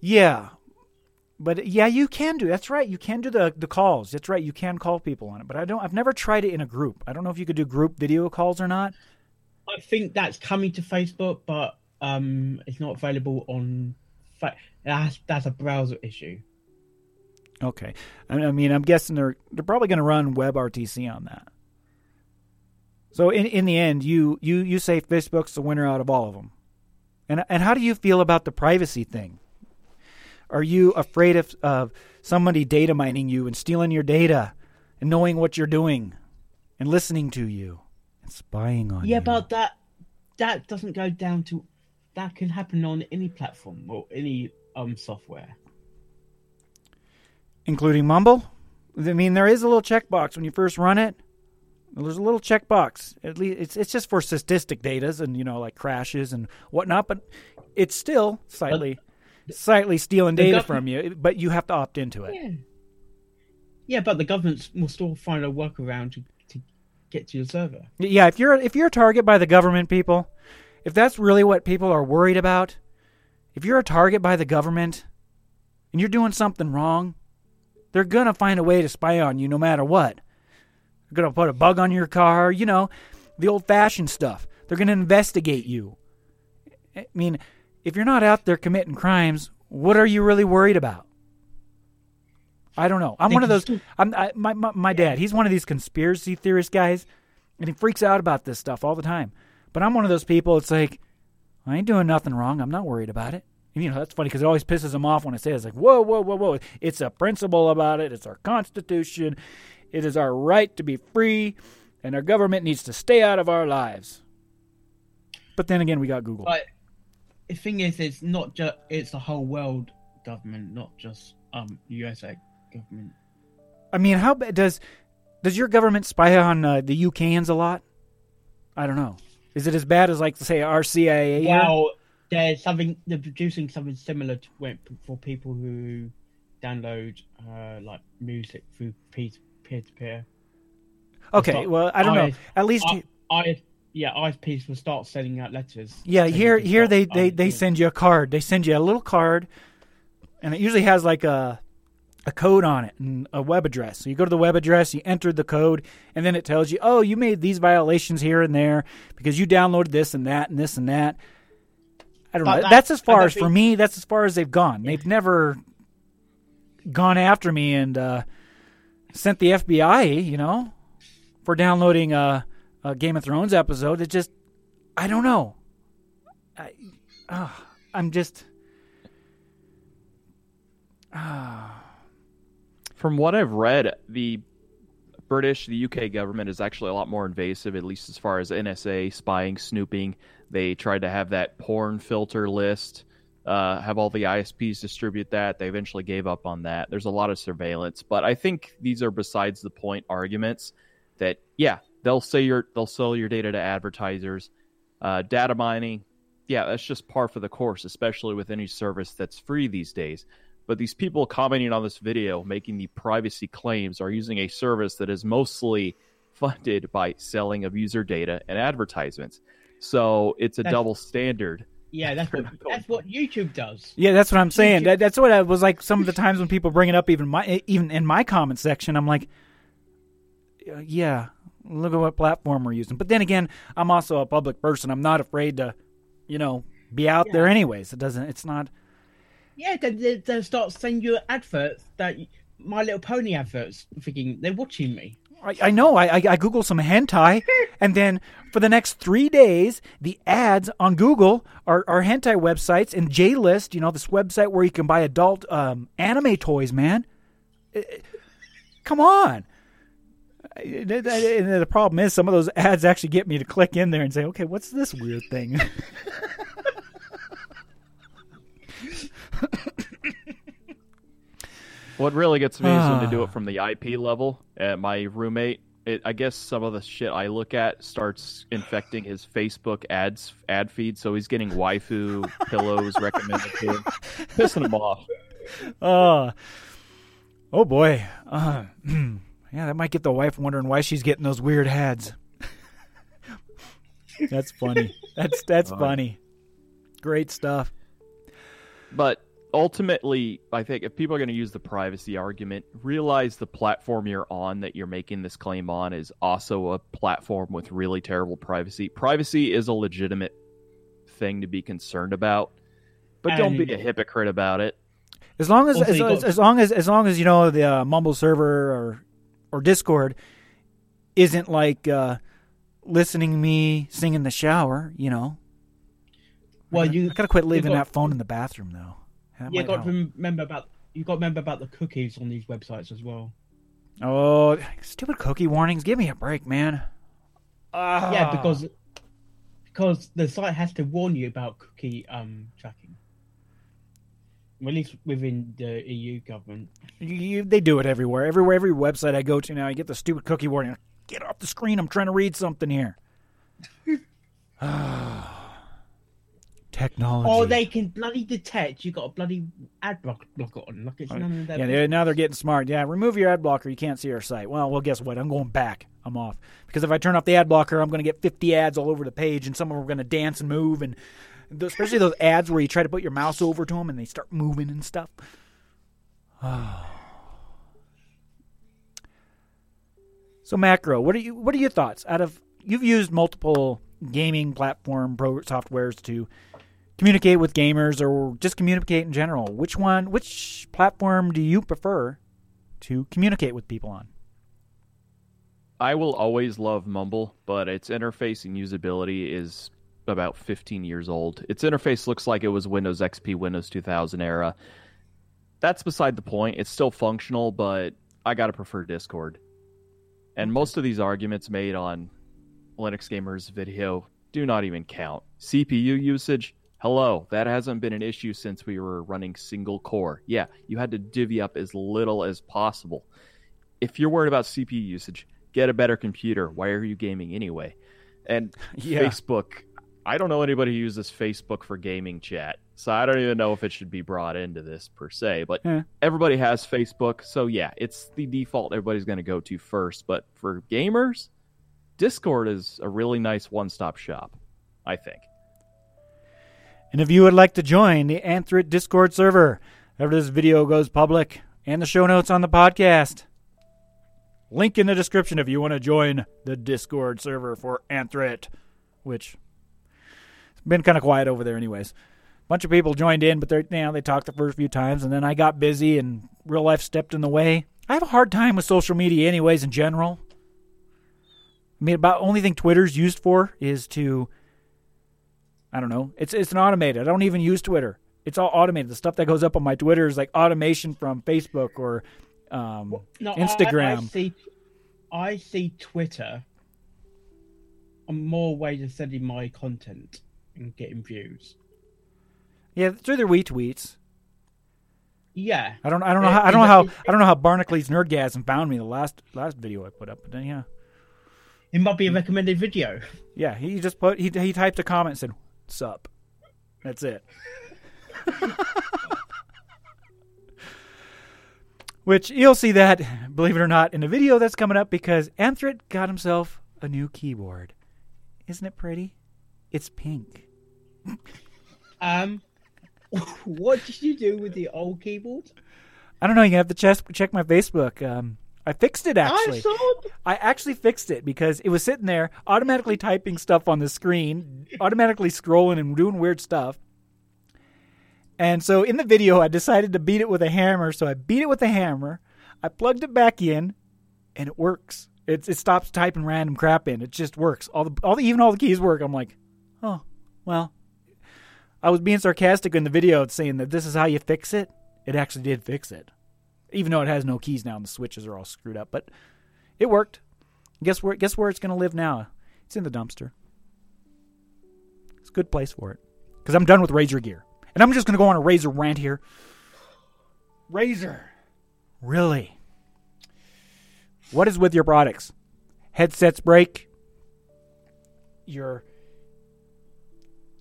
Yeah. But yeah, you can do. That's right. You can do the the calls. That's right. You can call people on it. But I don't. I've never tried it in a group. I don't know if you could do group video calls or not. I think that's coming to Facebook, but um, it's not available on. Fa- that's that's a browser issue. Okay. I I mean, I'm guessing they're they're probably going to run WebRTC on that. So in in the end, you you you say Facebook's the winner out of all of them. And and how do you feel about the privacy thing? Are you afraid of of somebody data mining you and stealing your data and knowing what you're doing and listening to you and spying on you? Yeah, but that that doesn't go down to that can happen on any platform or any um software. including Mumble. I mean, there is a little checkbox when you first run it. There's a little checkbox. At least it's it's just for statistic datas and you know like crashes and whatnot, but it's still slightly slightly stealing data from you. But you have to opt into it. Yeah. Yeah, but the government will still find a workaround to, to get to your server. Yeah, if you're if you're a target by the government, people, if that's really what people are worried about, if you're a target by the government and you're doing something wrong, they're gonna find a way to spy on you no matter what. They're gonna put a bug on your car, you know, the old-fashioned stuff. They're gonna investigate you. I mean, if you're not out there committing crimes, what are you really worried about? I don't know. I'm one of those. I'm I, my, my my dad. He's one of these conspiracy theorist guys, and he freaks out about this stuff all the time. But I'm one of those people. It's like I ain't doing nothing wrong. I'm not worried about it. And, you know that's funny because it always pisses him off when I say it. it's like whoa whoa whoa whoa. It's a principle about it. It's our constitution. It is our right to be free, and our government needs to stay out of our lives. But then again, we got Google. But the thing is, it's not just it's the whole world government, not just um USA government. I mean, how does does your government spy on uh, the UKans a lot? I don't know. Is it as bad as like say our CIA? Well, there's something they're producing something similar to for people who download uh, like music through peer to peer. okay. Well, I don't know. At least, I, I yeah, ISPs will start sending out letters. yeah. Here, here they they they send you a card. They send you a little card, and it usually has like a a code on it and a web address. So you go to the web address, you enter the code, and then it tells you, oh, you made these violations here and there because you downloaded this and that and this and that. I don't But know. that- that's as far as for me. That's as far as they've gone. They've never gone after me and uh, sent the FBI. You know, for downloading a, a Game of Thrones episode. It just, I don't know. I, uh, I'm just. From what I've read, the British, the UK government is actually a lot more invasive, at least as far as NSA spying, snooping. They tried to have that porn filter list, uh, have all the ISPs distribute that. They eventually gave up on that. There's a lot of surveillance, but I think these are besides the point arguments that yeah, they'll say your they'll sell your data to advertisers. Uh, data mining, yeah, that's just par for the course, especially with any service that's free these days. But these people commenting on this video, making the privacy claims, are using a service that is mostly funded by selling of user data and advertisements. So it's a That's- double standard. Yeah, that's what that's what YouTube does. Yeah, that's what I'm saying. That, that's what I was like. Some of the times when people bring it up, even my even in my comment section, I'm like, "Uh, yeah, look at what platform we're using. But then again, I'm also a public person. I'm not afraid to, you know, be out there anyways. It doesn't. It's not. Yeah, they, they, they'll start sending you adverts that My Little Pony adverts, thinking they're watching me. I, I know. I, I I Google some hentai, and then for the next three days, the ads on Google are, are hentai websites and J List. You know, this website where you can buy adult um, anime toys. Man, come on. And the problem is, some of those ads actually get me to click in there and say, "Okay, what's this weird thing?" What really gets me is when they do it from the IP level. Uh, my roommate, it, I guess some of the shit I look at starts infecting his Facebook ads ad feed, so he's getting waifu pillows recommended to him, pissing him off. Uh, oh boy. Uh, yeah, that might get the wife wondering why she's getting those weird ads. that's funny. That's that's funny. Great stuff. But ultimately, I think if people are going to use the privacy argument, realize the platform you're on that you're making this claim on is also a platform with really terrible privacy. Privacy is a legitimate thing to be concerned about, but don't be a hypocrite about it. As long as Also, as, you as, as long as as long as you know the uh, Mumble server or or Discord isn't like uh, listening me sing in the shower, you know. Well, I gotta- you I gotta quit leaving that phone in the bathroom though. That you might got to remember about you got to remember about the cookies on these websites as well. Oh, stupid cookie warnings! Give me a break, man. Ah. Yeah, because because the site has to warn you about cookie um tracking. Well, at least within the EU government. You, you- they do it everywhere. Everywhere, every website I go to now, I get the stupid cookie warning. Get off the screen! I'm trying to read something here. Technology. Or they can bloody detect you got a bloody ad block blocker on. Like it's none of their Yeah, they're, now they're getting smart. Yeah, remove your ad blocker. You can't see our site. Well, well, guess what? I'm going back. I'm off because if I turn off the ad blocker, I'm going to get 50 ads all over the page, and some of them are going to dance and move, and especially those ads where you try to put your mouse over to them and they start moving and stuff. So macro, what are you? What are your thoughts? Out of you've used multiple gaming platform pro softwares to communicate with gamers or just communicate in general. Which one? Which platform do you prefer to communicate with people on? I will always love Mumble, but its interface and usability is about 15 years old. Its interface looks like it was Windows XP, Windows 2000 era. That's beside the point. It's still functional, but I gotta prefer Discord. And most of these arguments made on Linux Gamers video do not even count. CPU usage, hello, that hasn't been an issue since we were running single core. Yeah, you had to divvy up as little as possible. If you're worried about CPU usage, get a better computer. Why are you gaming anyway? And Yeah. Facebook, I don't know anybody who uses Facebook for gaming chat. So I don't even know if it should be brought into this per se, but Yeah. everybody has Facebook. So yeah, it's the default everybody's going to go to first. But for gamers, Discord is a really nice one stop shop, I think. And if you would like to join the Anthrit Discord server, after this video goes public and the show notes on the podcast. Link in the description if you want to join the Discord server for Anthrit, which it's been kind of quiet over there, anyways. A bunch of people joined in, but they you know they talked the first few times, and then I got busy, and real life stepped in the way. I have a hard time with social media, anyways, in general. I mean, about only thing Twitter's used for is to, I don't know, it's it's an automated. I don't even use Twitter. It's all automated. The stuff that goes up on my Twitter is like automation from Facebook or um, No, Instagram. I, see, I see Twitter a more way of sending my content and getting views. yeah, through their retweets. Yeah, I don't I don't know how I don't know how I don't know how Barnacles Nerdgasm found me the last last video I put up, but then yeah. it might be a recommended video. Yeah, he just put he he typed a comment and said, "Sup." That's it. Which you'll see that, believe it or not, in a video that's coming up because Anthrit got himself a new keyboard. Isn't it pretty? It's pink. Um, what did you do with the old keyboard? I don't know. You have to check check my Facebook. Um, I fixed it actually. I. I actually fixed it because it was sitting there automatically typing stuff on the screen, automatically scrolling and doing weird stuff. And so in the video, I decided to beat it with a hammer. So I beat it with a hammer. I plugged it back in, and it works. It, it stops typing random crap in. It just works. All the all the even all the keys work. I'm like, oh well. I was being sarcastic in the video, saying that this is how you fix it. It actually did fix it, even though it has no keys now and the switches are all screwed up. But it worked. Guess where? Guess where it's going to live now? It's in the dumpster. It's a good place for it. Because I'm done with Razer gear, and I'm just going to go on a Razer rant here. Razer, really? What is with your products? Headsets break. Your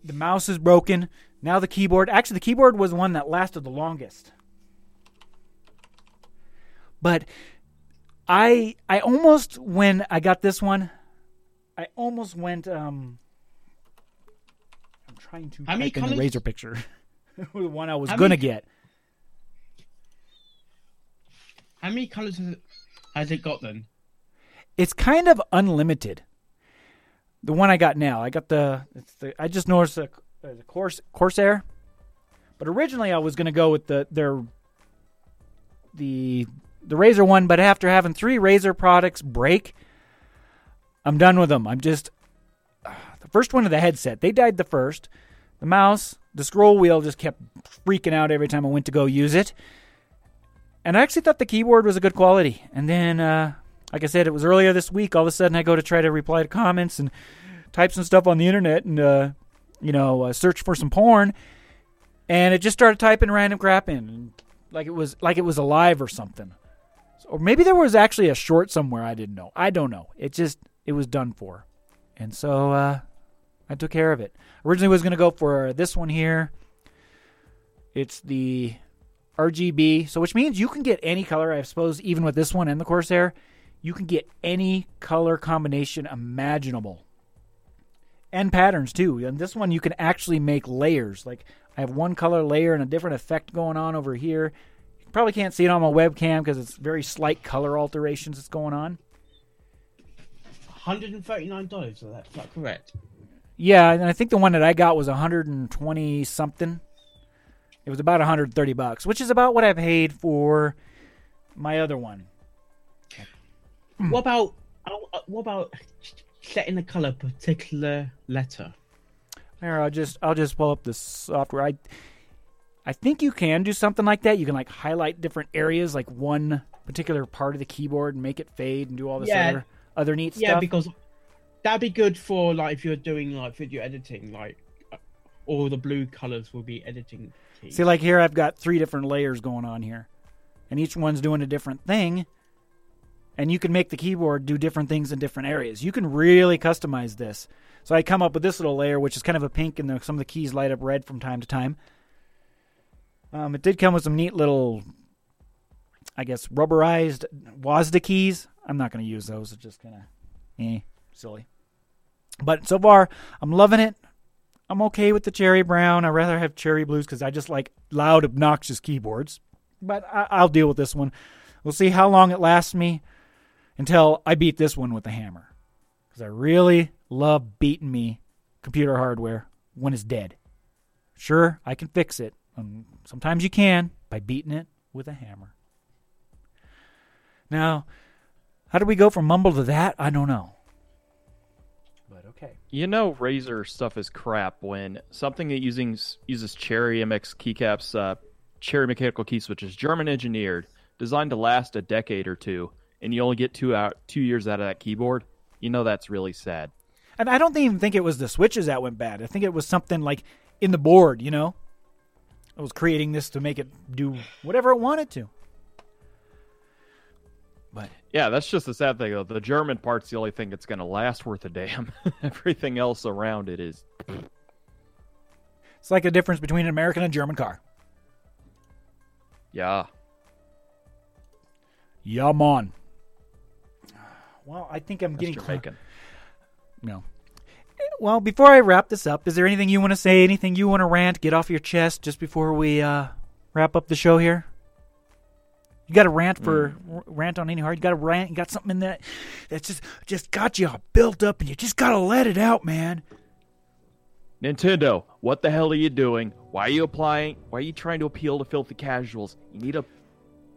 the mouse is broken. Now the keyboard. Actually, the keyboard was the one that lasted the longest. But I I almost when I got this one, I almost went um I'm trying to type in the Razer picture. the one I was gonna get. How many colors has it, has it got then? It's kind of unlimited. The one I got now, I got the it's the I just noticed the, uh, the Cors, Corsair, but originally I was gonna go with the their the the Razer one, but after having three Razer products break, I'm done with them. I'm just the first one of the headset. They died the first. The mouse, the scroll wheel just kept freaking out every time I went to go use it. And I actually thought the keyboard was a good quality. And then, uh, like I said, it was earlier this week. All of a sudden, I go to try to reply to comments and type some stuff on the internet and, uh, you know, uh, search for some porn. And it just started typing random crap in, like it was like it was alive or something. Or maybe there was actually a short somewhere I didn't know. I don't know. It just it was done for, and so uh, I took care of it. Originally was going to go for this one here. It's the RGB, so which means you can get any color. I suppose even with this one and the Corsair, you can get any color combination imaginable, and patterns too. And this one you can actually make layers. Like I have one color layer and a different effect going on over here. You probably can't see it on my webcam because it's very slight color alterations that's going on. Hundred and thirty-nine dollars. Is that, is that correct? Yeah, and I think the one that I got was 120 something. It was about 130 bucks, which is about what I paid for my other one. What about uh, what about setting the color particular letter? Here, I'll just I'll just pull up the software. I I think you can do something like that. You can like highlight different areas, like one particular part of the keyboard, and make it fade and do all this Yeah. other other neat Yeah, stuff. Yeah, because that'd be good for like if you're doing like video editing, like uh, all the blue colors will be editing keys. See, like here, I've got three different layers going on here, and each one's doing a different thing. And you can make the keyboard do different things in different areas. You can really customize this. So I come up with this little layer, which is kind of a pink, and the, some of the keys light up red from time to time. Um, it did come with some neat little, I guess, rubberized WASDA keys. I'm not going to use those. It's just kind of, eh, silly. But so far, I'm loving it. I'm okay with the cherry brown. I rather have cherry blues because I just like loud, obnoxious keyboards. but I, I'll deal with this one. We'll see how long it lasts me until I beat this one with a hammer. Because I really love beating me computer hardware when it's dead. Sure, I can fix it. Um, sometimes you can by beating it with a hammer. Now, how do we go from mumble to that? I don't know. But okay. You know, Razer stuff is crap when something that using uses Cherry MX keycaps, uh, Cherry mechanical key switches, German engineered, designed to last a decade or two, and you only get two out two years out of that keyboard. You know that's really sad. And I don't even think it was the switches that went bad. I think it was something like in the board, you know? I was creating this to make it do whatever it wanted to. But Yeah, that's just the sad thing though. The German part's the only thing that's going to last worth a damn. Everything else around it is it's like the difference between an American and German car. yeah. Yeah, man. Well, I think I'm That's getting. Jamaican. No. Well, before I wrap this up, is there anything you want to say? Anything you want to rant, get off your chest just before we uh, wrap up the show here? You got a rant for r- rant on any hard. You got a rant. You got something in that that's just just got you all built up, and you just gotta let it out, man. Nintendo, what the hell are you doing? Why are you applying? Why are you trying to appeal to filthy casuals? You need to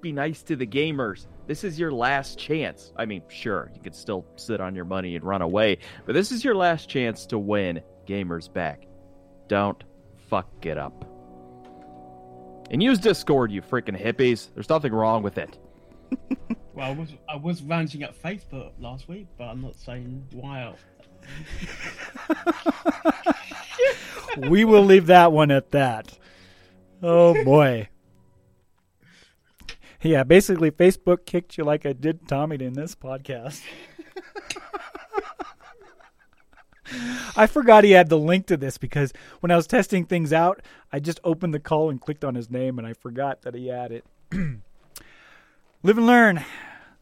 be nice to the gamers. This is your last chance. I mean, sure, you could still sit on your money and run away, but this is your last chance to win gamers back. Don't fuck it up. And use Discord, you freaking hippies. There's nothing wrong with it. Well, I was I was ranting at Facebook last week, but I'm not saying why. we will leave that one at that. Oh boy. Yeah, basically Facebook kicked you like I did Tommy in this podcast. I forgot he had the link to this because when I was testing things out, I just opened the call and clicked on his name and I forgot that he had it. Live and learn.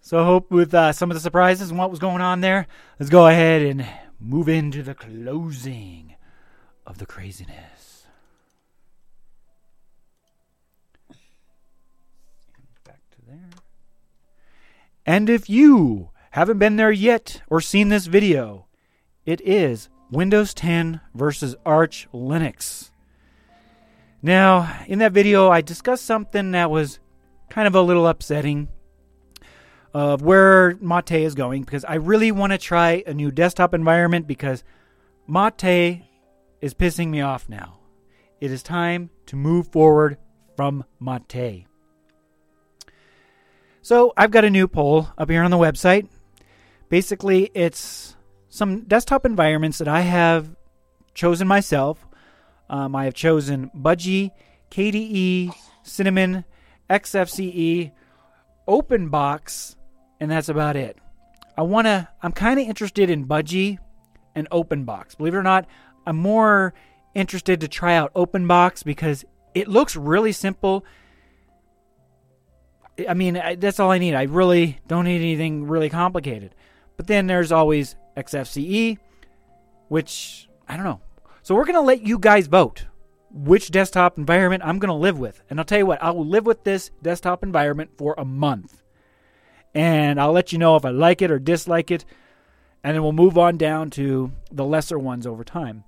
So I hope with uh, some of the surprises and what was going on there, let's go ahead and move into the closing of the craziness. Back to there. And if you haven't been there yet or seen this video, it is Windows 10 versus Arch Linux. Now, in that video, I discussed something that was kind of a little upsetting of where Mate is going because I really want to try a new desktop environment because Mate is pissing me off now. It is time to move forward from Mate. So I've got a new poll up here on the website. Basically, it's some desktop environments that I have chosen myself. Um, I have chosen Budgie, KDE, Cinnamon, XFCE, OpenBox, and that's about it. I want to, I'm kind of interested in Budgie and OpenBox. Believe it or not, I'm more interested to try out OpenBox because it looks really simple. I mean, I- that's all I need. I really don't need anything really complicated. But then there's always XFCE, which I don't know. So we're going to let you guys vote which desktop environment I'm going to live with. And I'll tell you what, I will live with this desktop environment for a month. And I'll let you know if I like it or dislike it. And then we'll move on down to the lesser ones over time.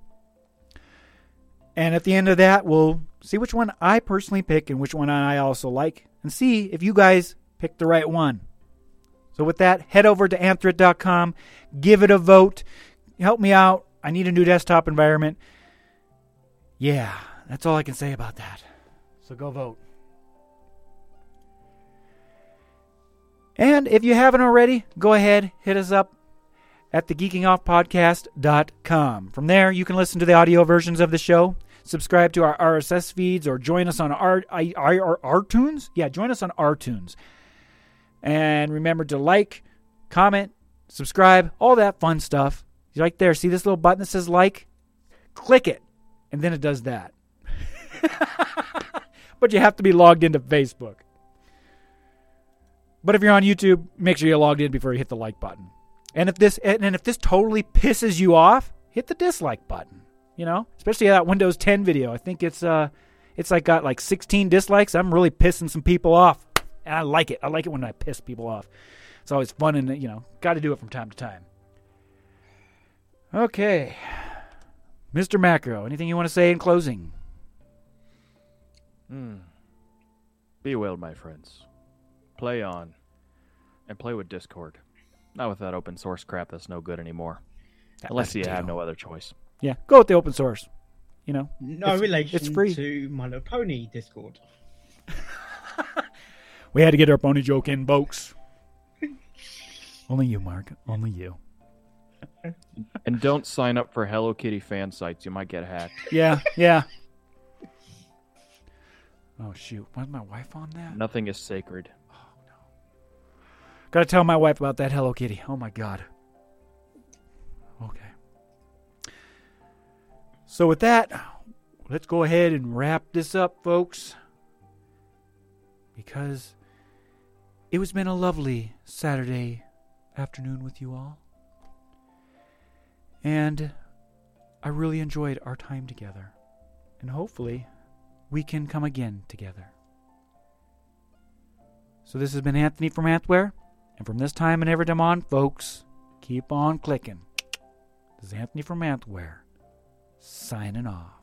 And at the end of that, we'll see which one I personally pick and which one I also like and see if you guys pick the right one. So with that, head over to anthrit.com, give it a vote, help me out. I need a new desktop environment. Yeah, that's all I can say about that. So go vote. And if you haven't already, go ahead, hit us up at thegeekingoffpodcast.com. From there, you can listen to the audio versions of the show, subscribe to our RSS feeds, or join us on our, I- I- our, RTunes. Yeah, join us on RTunes. And remember to like, comment, subscribe, all that fun stuff. Right there, see this little button that says like? Click it, and then it does that. but you have to be logged into Facebook. But if you're on YouTube, make sure you're logged in before you hit the like button. And if this and if this totally pisses you off, hit the dislike button. You know, especially that Windows 10 video. I think it's uh It's like got like 16 dislikes. I'm really pissing some people off, and I like it. I like it when I piss people off. It's always fun, and you know, got to do it from time to time. Okay, Mr. Macro, anything you want to say in closing? Hmm. Be well, my friends. Play on. And play with Discord. Not with that open source crap that's no good anymore. Unless you have no other choice. Yeah, go with the open source. You know, No It's- relation it's free. to My Little Pony Discord. we had to get our pony joke in, folks. Only you, Mark. Only you. And don't sign up for Hello Kitty fan sites. You might get hacked. Yeah, yeah. Oh shoot, was my wife on that? Nothing is sacred. Oh, Gotta tell my wife about that Hello Kitty. Oh my god. Okay. So with that, let's go ahead and wrap this up, folks. Because it has been a lovely Saturday afternoon with you all. And I really enjoyed our time together. And hopefully we can come again together. So this has been Anthony from Anthware. And from this time and every time on, folks, keep on clicking. This is Anthony from Anthware, signing off.